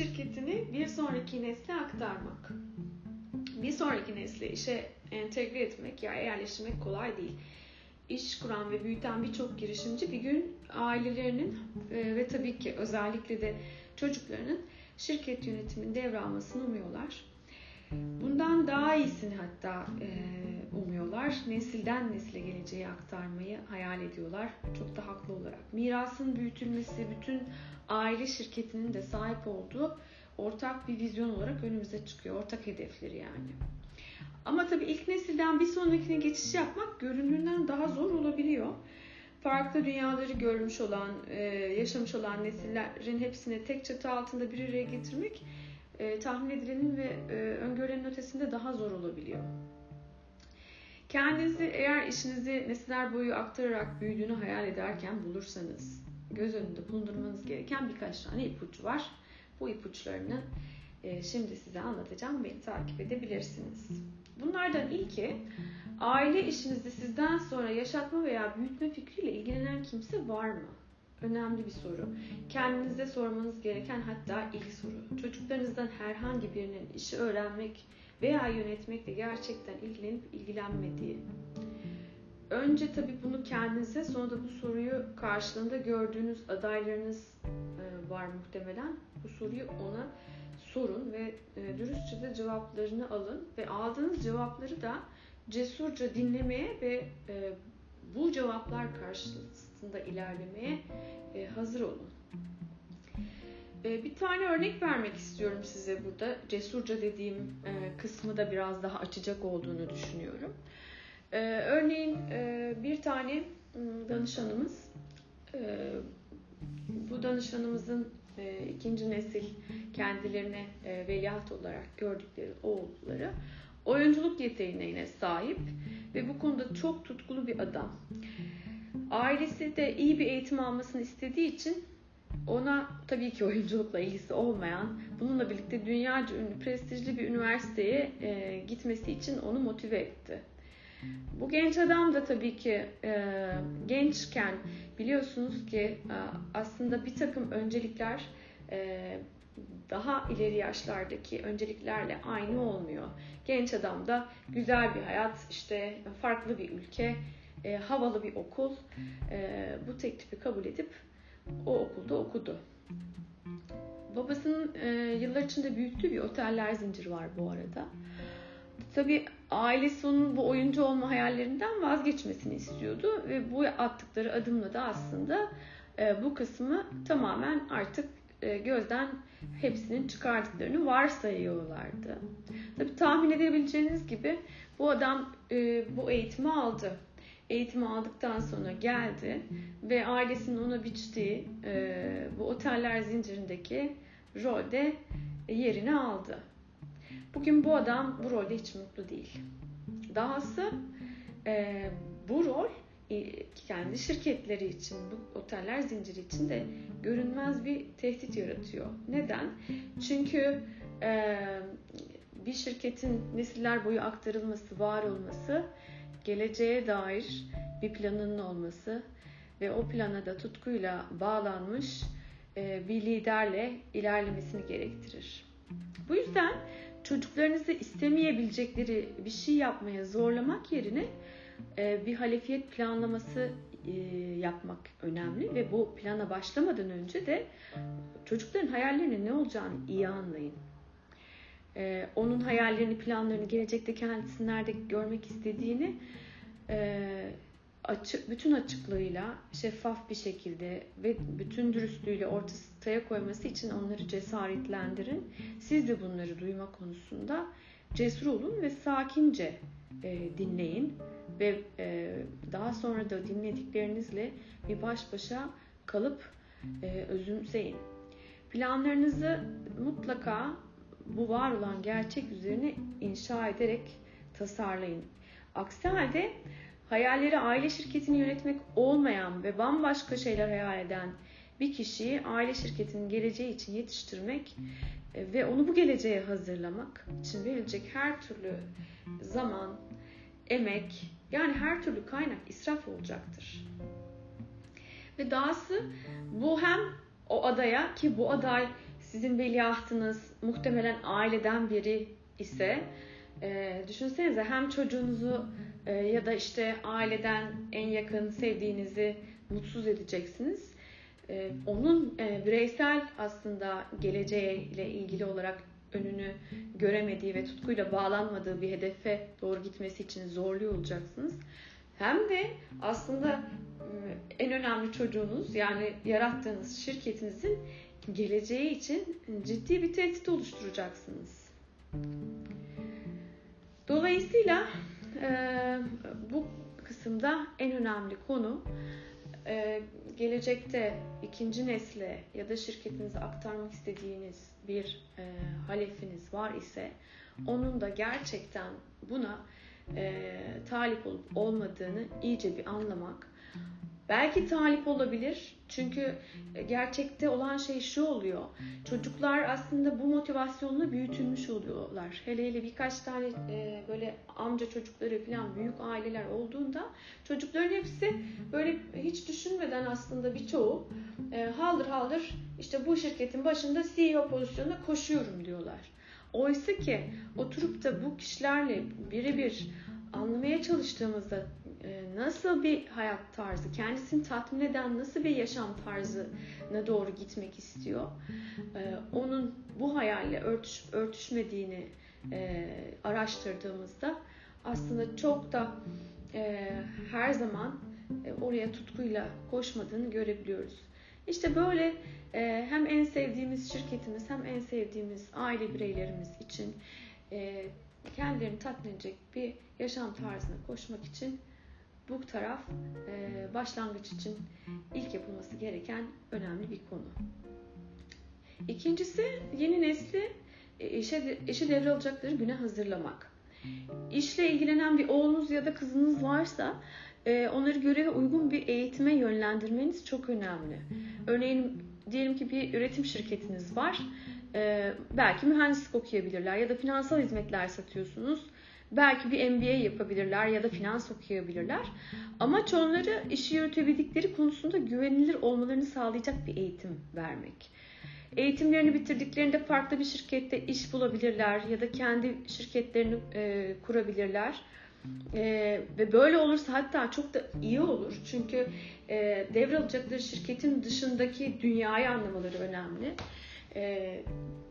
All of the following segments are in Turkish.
şirketini bir sonraki nesle aktarmak. Bir sonraki nesle işe entegre etmek ya yerleştirmek kolay değil. İş kuran ve büyüten birçok girişimci bir gün ailelerinin e, ve tabii ki özellikle de çocuklarının şirket yönetimini devralmasını umuyorlar. Bundan daha iyisini hatta e, umuyorlar. Nesilden nesile geleceği aktarmayı hayal ediyorlar. Çok da haklı olarak. Mirasın büyütülmesi bütün aile şirketinin de sahip olduğu ortak bir vizyon olarak önümüze çıkıyor. Ortak hedefleri yani. Ama tabii ilk nesilden bir sonrakine geçiş yapmak göründüğünden daha zor olabiliyor. Farklı dünyaları görmüş olan, e, yaşamış olan nesillerin hepsini tek çatı altında bir araya getirmek e, tahmin edilenin ve e, öngörülenin ötesinde daha zor olabiliyor. Kendinizi eğer işinizi nesiller boyu aktararak büyüdüğünü hayal ederken bulursanız göz önünde bulundurmanız gereken birkaç tane ipucu var. Bu ipuçlarını e, şimdi size anlatacağım. Beni takip edebilirsiniz. Bunlardan ilki aile işinizde sizden sonra yaşatma veya büyütme fikriyle ilgilenen kimse var mı? Önemli bir soru. Kendinize sormanız gereken hatta ilk soru. Çocuklarınızdan herhangi birinin işi öğrenmek veya yönetmekle gerçekten ilgilenip ilgilenmediği. Önce tabii bunu kendinize sonra da bu soruyu karşılığında gördüğünüz adaylarınız e, var muhtemelen. Bu soruyu ona sorun ve e, dürüstçe de cevaplarını alın ve aldığınız cevapları da cesurca dinlemeye ve e, bu cevaplar karşısında ilerlemeye hazır olun. E, bir tane örnek vermek istiyorum size burada. Cesurca dediğim e, kısmı da biraz daha açacak olduğunu düşünüyorum. E, örneğin e, bir tane danışanımız, e, bu danışanımızın ikinci nesil kendilerine veliaht olarak gördükleri oğulları oyunculuk yeteneğine sahip ve bu konuda çok tutkulu bir adam. Ailesi de iyi bir eğitim almasını istediği için ona tabii ki oyunculukla ilgisi olmayan, bununla birlikte dünyaca ünlü prestijli bir üniversiteye e, gitmesi için onu motive etti. Bu genç adam da tabii ki e, gençken biliyorsunuz ki e, aslında bir takım öncelikler e, daha ileri yaşlardaki önceliklerle aynı olmuyor. Genç adam da güzel bir hayat, işte farklı bir ülke, e, havalı bir okul e, bu teklifi kabul edip o okulda okudu. Babasının e, yıllar içinde büyüttüğü bir oteller zinciri var bu arada. Tabii ailesi onun bu oyuncu olma hayallerinden vazgeçmesini istiyordu ve bu attıkları adımla da aslında e, bu kısmı tamamen artık e, gözden hepsinin çıkardıklarını varsayıyorlardı. Tabii tahmin edebileceğiniz gibi bu adam e, bu eğitimi aldı. Eğitimi aldıktan sonra geldi ve ailesinin ona biçtiği e, bu oteller zincirindeki rolde yerini aldı. Bugün bu adam bu rolde hiç mutlu değil. Dahası bu rol kendi şirketleri için, bu oteller zinciri için de görünmez bir tehdit yaratıyor. Neden? Çünkü e, bir şirketin nesiller boyu aktarılması, var olması, geleceğe dair bir planının olması ve o plana da tutkuyla bağlanmış e, bir liderle ilerlemesini gerektirir. Bu yüzden çocuklarınızı istemeyebilecekleri bir şey yapmaya zorlamak yerine e, bir halefiyet planlaması e, yapmak önemli ve bu plana başlamadan önce de çocukların hayallerinin ne olacağını iyi anlayın. E, onun hayallerini, planlarını, gelecekte kendisini nerede görmek istediğini açık, bütün açıklığıyla, şeffaf bir şekilde ve bütün dürüstlüğüyle ortaya koyması için onları cesaretlendirin. Siz de bunları duyma konusunda cesur olun ve sakince dinleyin ve e, daha sonra da dinlediklerinizle bir baş başa kalıp e, özümseyin. Planlarınızı mutlaka bu var olan gerçek üzerine inşa ederek tasarlayın. Aksi halde hayalleri aile şirketini yönetmek olmayan ve bambaşka şeyler hayal eden bir kişiyi aile şirketinin geleceği için yetiştirmek e, ve onu bu geleceğe hazırlamak için verilecek her türlü zaman, emek, yani her türlü kaynak israf olacaktır. Ve dahası bu hem o adaya ki bu aday sizin veliahtınız muhtemelen aileden biri ise e, düşünsenize hem çocuğunuzu e, ya da işte aileden en yakın sevdiğinizi mutsuz edeceksiniz. E, onun e, bireysel aslında geleceğiyle ilgili olarak önünü göremediği ve tutkuyla bağlanmadığı bir hedefe doğru gitmesi için zorluyor olacaksınız. Hem de aslında en önemli çocuğunuz yani yarattığınız şirketinizin geleceği için ciddi bir tehdit oluşturacaksınız. Dolayısıyla bu kısımda en önemli konu gelecekte ikinci nesle ya da şirketinize aktarmak istediğiniz bir e, halefiniz var ise onun da gerçekten buna e, talip olup olmadığını iyice bir anlamak. Belki talip olabilir çünkü gerçekte olan şey şu oluyor. Çocuklar aslında bu motivasyonla büyütülmüş oluyorlar. Hele hele birkaç tane e, böyle amca çocukları falan büyük aileler olduğunda çocukların hepsi böyle hiç düşünmeden aslında birçoğu e, haldır haldır işte bu şirketin başında CEO pozisyonuna koşuyorum diyorlar. Oysa ki oturup da bu kişilerle birebir anlamaya çalıştığımızda e, nasıl bir hayat tarzı, kendisini tatmin eden nasıl bir yaşam tarzına doğru gitmek istiyor, e, onun bu hayalle örtüş, örtüşmediğini e, araştırdığımızda aslında çok da her zaman oraya tutkuyla koşmadığını görebiliyoruz. İşte böyle hem en sevdiğimiz şirketimiz hem en sevdiğimiz aile bireylerimiz için kendilerini tatmin edecek bir yaşam tarzına koşmak için bu taraf e, başlangıç için ilk yapılması gereken önemli bir konu. İkincisi yeni nesli e, işe, işe devralacakları güne hazırlamak. İşle ilgilenen bir oğlunuz ya da kızınız varsa e, onları göreve uygun bir eğitime yönlendirmeniz çok önemli. Örneğin diyelim ki bir üretim şirketiniz var. Belki mühendislik okuyabilirler ya da finansal hizmetler satıyorsunuz Belki bir MBA yapabilirler ya da finans okuyabilirler. Amaç onları işi yürütebildikleri konusunda güvenilir olmalarını sağlayacak bir eğitim vermek. Eğitimlerini bitirdiklerinde farklı bir şirkette iş bulabilirler ya da kendi şirketlerini e, kurabilirler. E, ve böyle olursa hatta çok da iyi olur. Çünkü e, devralacakları şirketin dışındaki dünyayı anlamaları önemli e,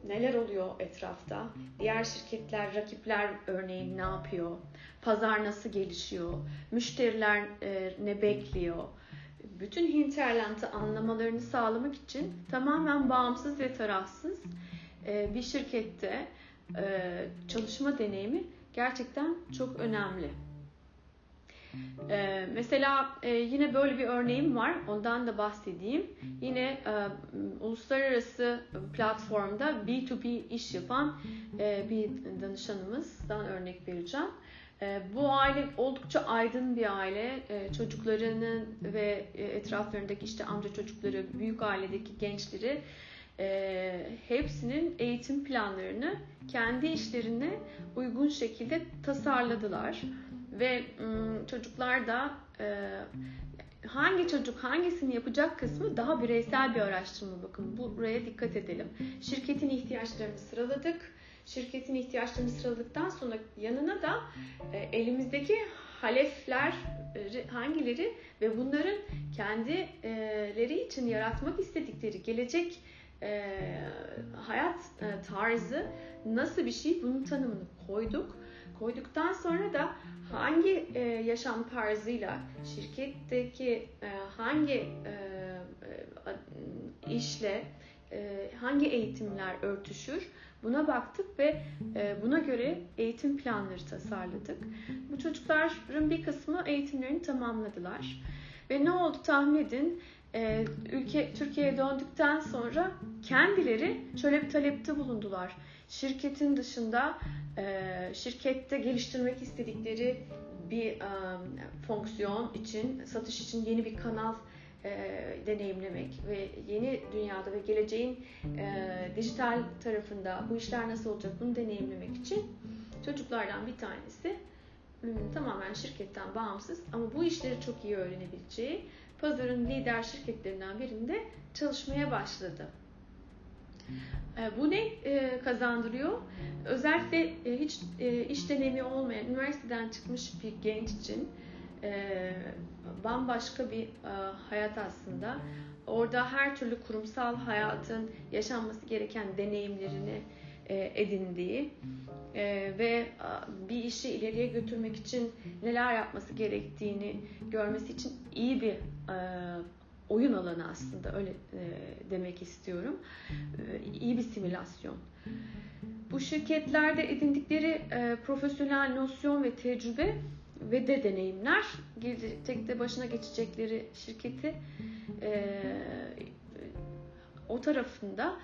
neler oluyor etrafta? Diğer şirketler, rakipler örneğin ne yapıyor? Pazar nasıl gelişiyor? Müşteriler e, ne bekliyor? Bütün hinterland'ı anlamalarını sağlamak için tamamen bağımsız ve tarafsız e, bir şirkette e, çalışma deneyimi gerçekten çok önemli. Ee, mesela e, yine böyle bir örneğim var. Ondan da bahsedeyim. Yine e, uluslararası platformda B2B iş yapan e, bir danışanımızdan örnek vereceğim. E, bu aile oldukça aydın bir aile. E, çocuklarının ve e, etraflarındaki işte amca çocukları, büyük ailedeki gençleri e, hepsinin eğitim planlarını kendi işlerine uygun şekilde tasarladılar ve çocuklar da hangi çocuk hangisini yapacak kısmı daha bireysel bir araştırma bakın buraya dikkat edelim. Şirketin ihtiyaçlarını sıraladık. Şirketin ihtiyaçlarını sıraladıktan sonra yanına da elimizdeki halefler hangileri ve bunların kendileri için yaratmak istedikleri gelecek hayat tarzı nasıl bir şey bunun tanımını koyduk. Koyduktan sonra da hangi e, yaşam tarzıyla şirketteki e, hangi e, e, işle e, hangi eğitimler örtüşür buna baktık ve e, buna göre eğitim planları tasarladık. Bu çocukların bir kısmı eğitimlerini tamamladılar. Ve ne oldu tahmin edin? E, ülke Türkiye'ye döndükten sonra kendileri şöyle bir talepte bulundular. Şirketin dışında e, şirkette geliştirmek istedikleri bir e, fonksiyon için, satış için yeni bir kanal e, deneyimlemek ve yeni dünyada ve geleceğin e, dijital tarafında bu işler nasıl olacak bunu deneyimlemek için çocuklardan bir tanesi hmm, tamamen şirketten bağımsız ama bu işleri çok iyi öğrenebileceği pazarın lider şirketlerinden birinde çalışmaya başladı. E, bu ne e, kazandırıyor? Özellikle e, hiç e, iş deneyimi olmayan, üniversiteden çıkmış bir genç için bambaşka bir hayat aslında. Orada her türlü kurumsal hayatın yaşanması gereken deneyimlerini edindiği e, ve bir işi ileriye götürmek için neler yapması gerektiğini görmesi için iyi bir e, oyun alanı aslında öyle demek istiyorum. İyi bir simülasyon. Bu şirketlerde edindikleri profesyonel nosyon ve tecrübe ve de deneyimler gelecekte başına geçecekleri şirketi o tarafında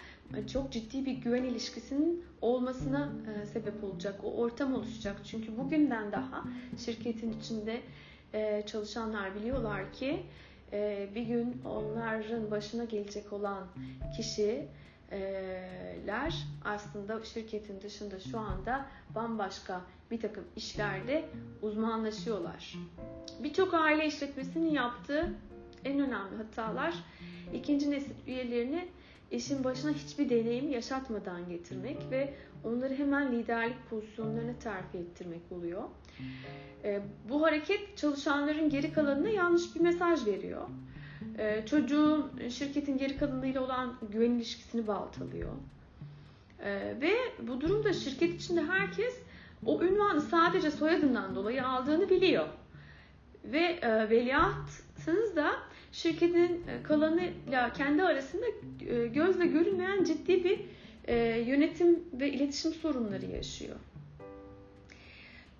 çok ciddi bir güven ilişkisinin olmasına e, sebep olacak. O ortam oluşacak. Çünkü bugünden daha şirketin içinde e, çalışanlar biliyorlar ki e, bir gün onların başına gelecek olan kişiler aslında şirketin dışında şu anda bambaşka bir takım işlerde uzmanlaşıyorlar. Birçok aile işletmesinin yaptığı en önemli hatalar ikinci nesil üyelerini işin başına hiçbir deneyim yaşatmadan getirmek ve onları hemen liderlik pozisyonlarına terfi ettirmek oluyor. E, bu hareket çalışanların geri kalanına yanlış bir mesaj veriyor. E, çocuğun şirketin geri kalanıyla olan güven ilişkisini baltalıyor. E, ve bu durumda şirket içinde herkes o ünvanı sadece soyadından dolayı aldığını biliyor. Ve e, veliahtınız da şirketin e, kalanıyla kendi arasında e, gözle görünmeyen ciddi bir e, yönetim ve iletişim sorunları yaşıyor.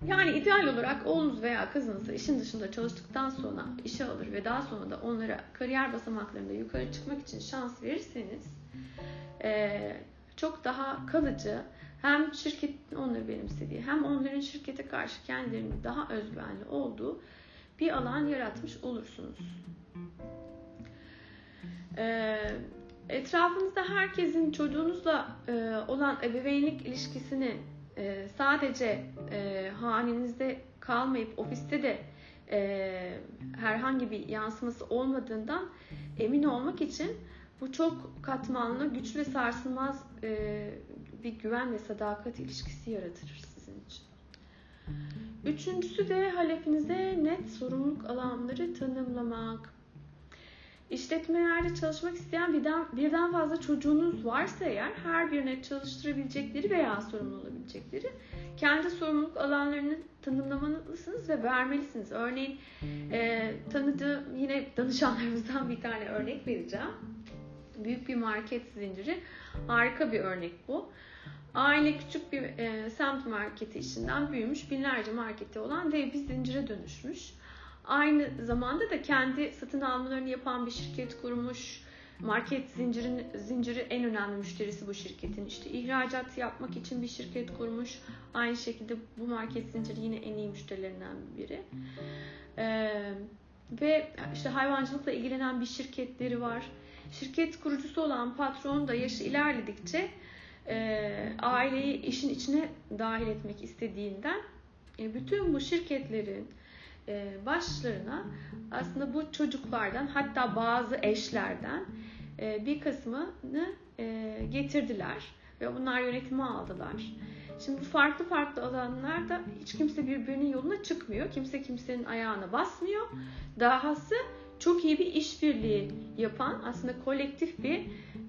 Yani ideal olarak oğlunuz veya kızınızı işin dışında çalıştıktan sonra işe alır ve daha sonra da onlara kariyer basamaklarında yukarı çıkmak için şans verirseniz çok daha kalıcı hem şirketin onları benimsediği hem onların şirkete karşı kendilerinin daha özgüvenli olduğu bir alan yaratmış olursunuz. Ee, etrafınızda herkesin çocuğunuzla e, olan ebeveynlik ilişkisini e, sadece e, hanenizde kalmayıp ofiste de e, herhangi bir yansıması olmadığından emin olmak için bu çok katmanlı, güçlü ve sarsılmaz e, bir güven ve sadakat ilişkisi yaratır sizin için. Üçüncüsü de halefinize net sorumluluk alanları tanımlamak. İşletmelerde çalışmak isteyen birden, birden fazla çocuğunuz varsa eğer her birine çalıştırabilecekleri veya sorumlu olabilecekleri kendi sorumluluk alanlarını tanımlamalısınız ve vermelisiniz. Örneğin e, tanıdığım yine danışanlarımızdan bir tane örnek vereceğim. Büyük bir market zinciri. Harika bir örnek bu. Aile küçük bir e, semt marketi içinden büyümüş, binlerce marketi olan dev bir zincire dönüşmüş. Aynı zamanda da kendi satın almalarını yapan bir şirket kurmuş. Market zincirin zinciri en önemli müşterisi bu şirketin. İşte ihracat yapmak için bir şirket kurmuş. Aynı şekilde bu market zinciri yine en iyi müşterilerinden biri. Ee, ve işte hayvancılıkla ilgilenen bir şirketleri var. Şirket kurucusu olan patron da yaşı ilerledikçe e, aileyi işin içine dahil etmek istediğinden e, bütün bu şirketlerin başlarına aslında bu çocuklardan hatta bazı eşlerden e, bir kısmını e, getirdiler ve bunlar yönetimi aldılar. Şimdi bu farklı farklı alanlarda hiç kimse birbirinin yoluna çıkmıyor. Kimse kimsenin ayağına basmıyor. Dahası çok iyi bir işbirliği yapan aslında kolektif bir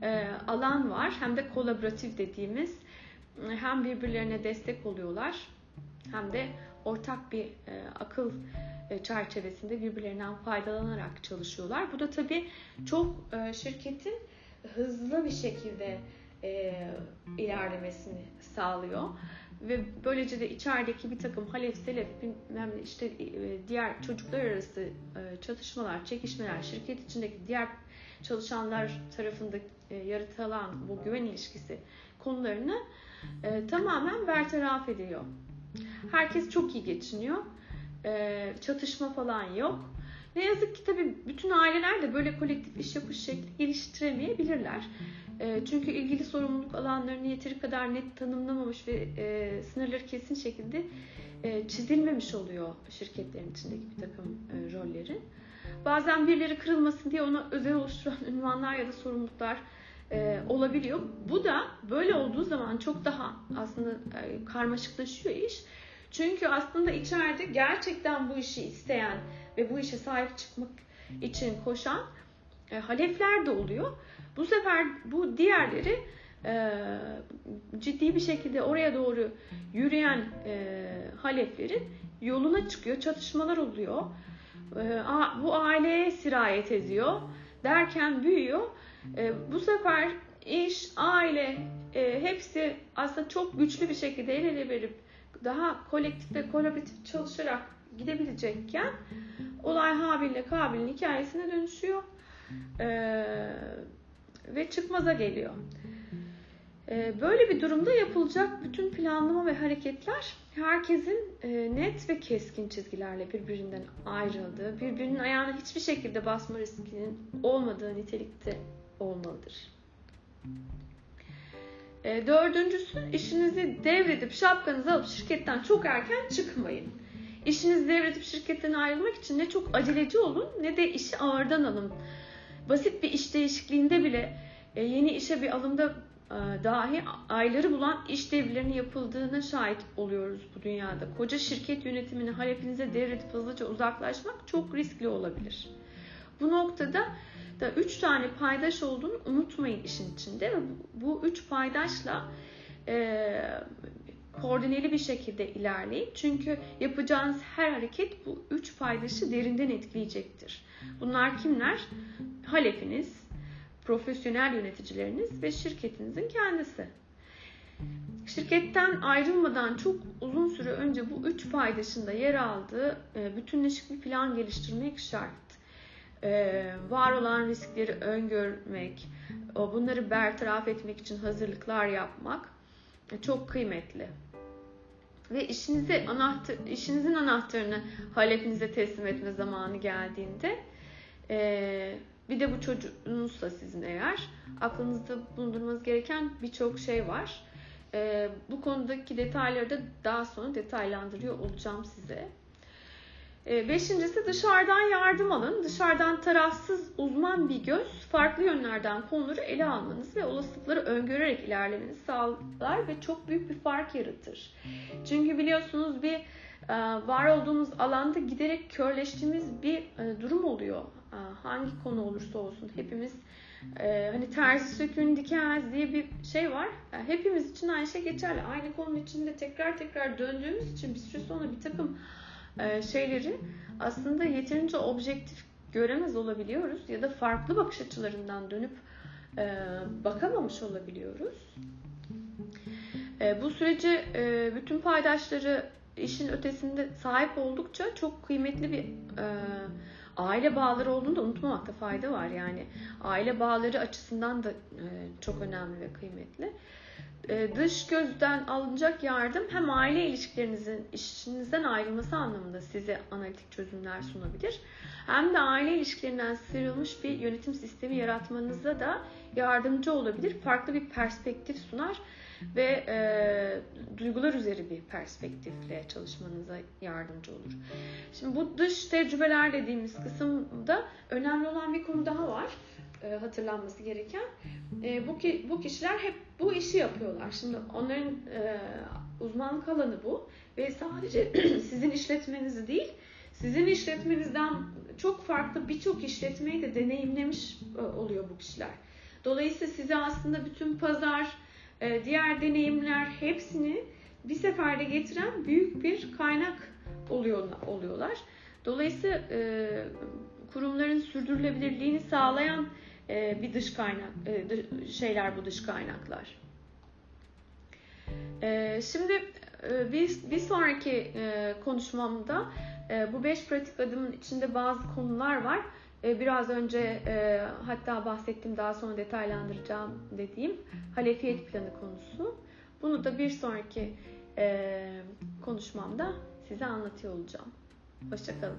e, alan var. Hem de kolaboratif dediğimiz hem birbirlerine destek oluyorlar hem de ortak bir e, akıl e, çerçevesinde birbirlerinden faydalanarak çalışıyorlar. Bu da tabii çok e, şirketin hızlı bir şekilde e, ilerlemesini sağlıyor ve böylece de içerideki bir takım halef selef bilmem işte e, diğer çocuklar arası e, çatışmalar, çekişmeler, şirket içindeki diğer çalışanlar tarafında e, yaratılan bu güven ilişkisi konularını tamamen bertaraf ediyor. Herkes çok iyi geçiniyor. E, çatışma falan yok. Ne yazık ki tabii bütün aileler de böyle kolektif iş yapış şekli geliştiremeyebilirler. E, çünkü ilgili sorumluluk alanlarını yeteri kadar net tanımlamamış ve e, sınırları kesin şekilde e, çizilmemiş oluyor şirketlerin içindeki bir takım e, rolleri. Bazen birileri kırılmasın diye ona özel oluşturan ünvanlar ya da sorumluluklar e, olabiliyor. Bu da böyle olduğu zaman çok daha aslında e, karmaşıklaşıyor iş. Çünkü aslında içeride gerçekten bu işi isteyen ve bu işe sahip çıkmak için koşan e, halefler de oluyor. Bu sefer bu diğerleri e, ciddi bir şekilde oraya doğru yürüyen e, haleflerin yoluna çıkıyor. Çatışmalar oluyor. E, bu aileye sirayet ediyor. Derken büyüyor. E, bu sefer iş, aile e, hepsi aslında çok güçlü bir şekilde el ele verip daha kolektif ve kolaboratif çalışarak gidebilecekken olay Habil ile Kabil'in hikayesine dönüşüyor ee, ve çıkmaza geliyor. Ee, böyle bir durumda yapılacak bütün planlama ve hareketler herkesin e, net ve keskin çizgilerle birbirinden ayrıldığı, birbirinin ayağına hiçbir şekilde basma riskinin olmadığı nitelikte olmalıdır. E, dördüncüsü işinizi devredip şapkanızı alıp şirketten çok erken çıkmayın. İşinizi devredip şirketten ayrılmak için ne çok aceleci olun ne de işi ağırdan alın. Basit bir iş değişikliğinde bile e, yeni işe bir alımda e, dahi ayları bulan iş devlerinin yapıldığına şahit oluyoruz bu dünyada. Koca şirket yönetimini halefinize devredip hızlıca uzaklaşmak çok riskli olabilir. Bu noktada da üç tane paydaş olduğunu unutmayın işin içinde ve bu üç paydaşla e, koordineli bir şekilde ilerleyin. Çünkü yapacağınız her hareket bu üç paydaşı derinden etkileyecektir. Bunlar kimler? Halefiniz, profesyonel yöneticileriniz ve şirketinizin kendisi. Şirketten ayrılmadan çok uzun süre önce bu üç paydaşında yer aldığı e, bütünleşik bir plan geliştirmek şart. E, var olan riskleri öngörmek, bunları bertaraf etmek için hazırlıklar yapmak e, çok kıymetli. Ve işinize anahtar, işinizin anahtarını halefinize teslim etme zamanı geldiğinde bir de bu çocuğunuzsa sizin eğer aklınızda bulundurmanız gereken birçok şey var. Bu konudaki detayları da daha sonra detaylandırıyor olacağım size. Ee, beşincisi dışarıdan yardım alın. Dışarıdan tarafsız uzman bir göz farklı yönlerden konuları ele almanız ve olasılıkları öngörerek ilerlemenizi sağlar ve çok büyük bir fark yaratır. Çünkü biliyorsunuz bir e, var olduğumuz alanda giderek körleştiğimiz bir e, durum oluyor. E, hangi konu olursa olsun hepimiz hani terzi sökün dikemez diye bir şey var. hepimiz için aynı şey geçerli. Aynı konunun içinde tekrar tekrar döndüğümüz için bir süre sonra bir takım şeyleri aslında yeterince objektif göremez olabiliyoruz ya da farklı bakış açılarından dönüp e, bakamamış olabiliyoruz. E, bu süreci bütün paydaşları işin ötesinde sahip oldukça çok kıymetli bir aile bağları olduğunu da unutmamakta fayda var. Yani aile bağları açısından da çok önemli ve kıymetli. E, dış gözden alınacak yardım hem aile ilişkilerinizin işinizden ayrılması anlamında size analitik çözümler sunabilir. Hem de aile ilişkilerinden sıyrılmış bir yönetim sistemi yaratmanıza da yardımcı olabilir. Farklı bir perspektif sunar ve e, duygular üzeri bir perspektifle çalışmanıza yardımcı olur. Şimdi bu dış tecrübeler dediğimiz kısımda önemli olan bir konu daha var e, hatırlanması gereken. E, bu ki bu kişiler hep bu işi yapıyorlar. Şimdi onların e, uzmanlık alanı bu ve sadece sizin işletmenizi değil, sizin işletmenizden çok farklı birçok işletmeyi de deneyimlemiş e, oluyor bu kişiler. Dolayısıyla size aslında bütün pazar, e, diğer deneyimler hepsini bir seferde getiren büyük bir kaynak oluyor, oluyorlar. Dolayısıyla e, kurumların sürdürülebilirliğini sağlayan e, bir dış kaynak e, şeyler bu dış kaynaklar. E, şimdi bir, bir sonraki konuşmamda bu beş pratik adımın içinde bazı konular var. Biraz önce hatta bahsettiğim daha sonra detaylandıracağım dediğim halefiyet planı konusu. Bunu da bir sonraki konuşmamda size anlatıyor olacağım. Hoşçakalın.